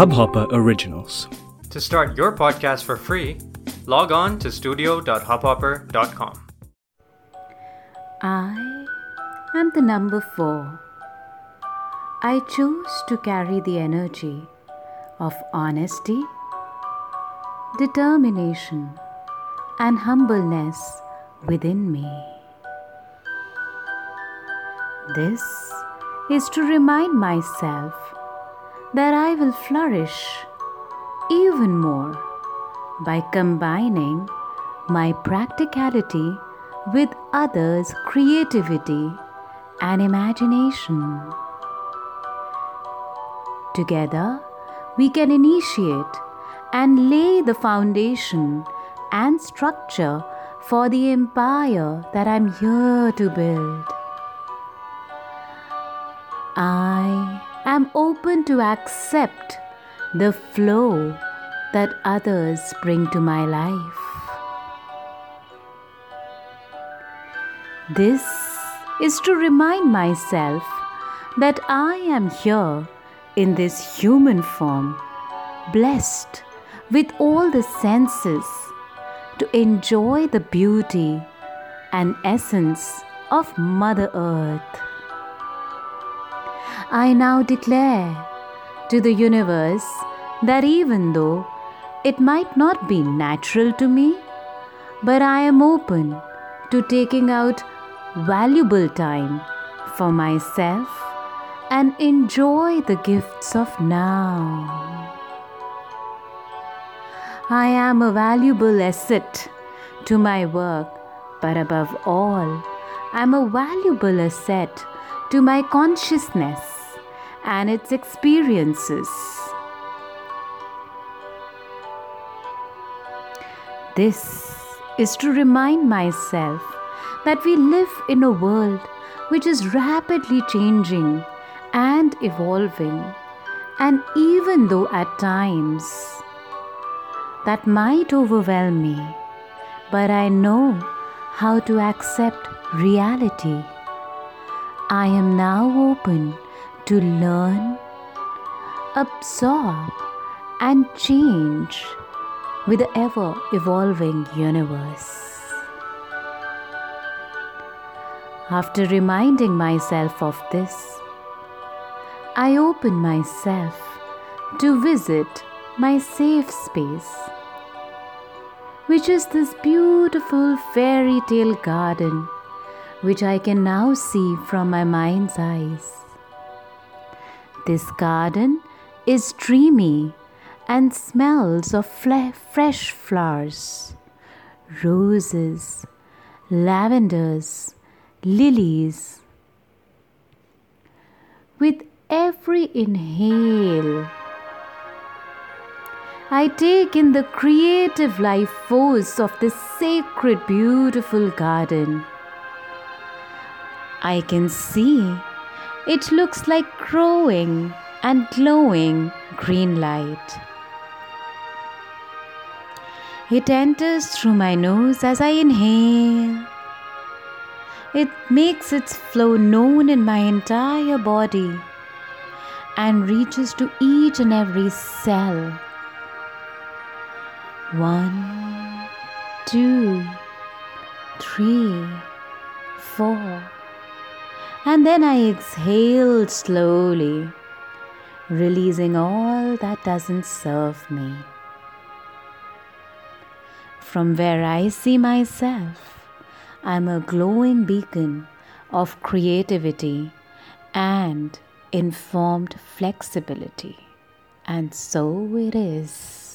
Hubhopper Originals. To start your podcast for free, log on to studio.hubhopper.com. I am the number four. I choose to carry the energy of honesty, determination, and humbleness within me. This is to remind myself that I will flourish even more by combining my practicality with others' creativity and imagination. Together, we can initiate and lay the foundation and structure for the empire that I'm here to build. I am open to accept the flow that others bring to my life. This is to remind myself that I am here in this human form, blessed with all the senses to enjoy the beauty and essence of Mother Earth. I now declare to the universe that even though it might not be natural to me, but I am open to taking out valuable time for myself and enjoy the gifts of now. I am a valuable asset to my work, but above all, I am a valuable asset to my consciousness and its experiences. This is to remind myself that we live in a world which is rapidly changing and evolving, and even though at times that might overwhelm me, but I know how to accept reality. I am now open to learn, absorb, and change with the ever evolving universe. After reminding myself of this, I open myself to visit my safe space, which is this beautiful fairy tale garden which I can now see from my mind's eyes. This garden is dreamy and smells of fresh flowers, roses, lavenders, lilies. With every inhale, I take in the creative life force of this sacred, beautiful garden. I can see it looks like growing and glowing green light. It enters through my nose as I inhale. It makes its flow known in my entire body and reaches to each and every cell. One, two, three, four. And then I exhale slowly, releasing all that doesn't serve me. From where I see myself, I'm a glowing beacon of creativity and informed flexibility. And so it is.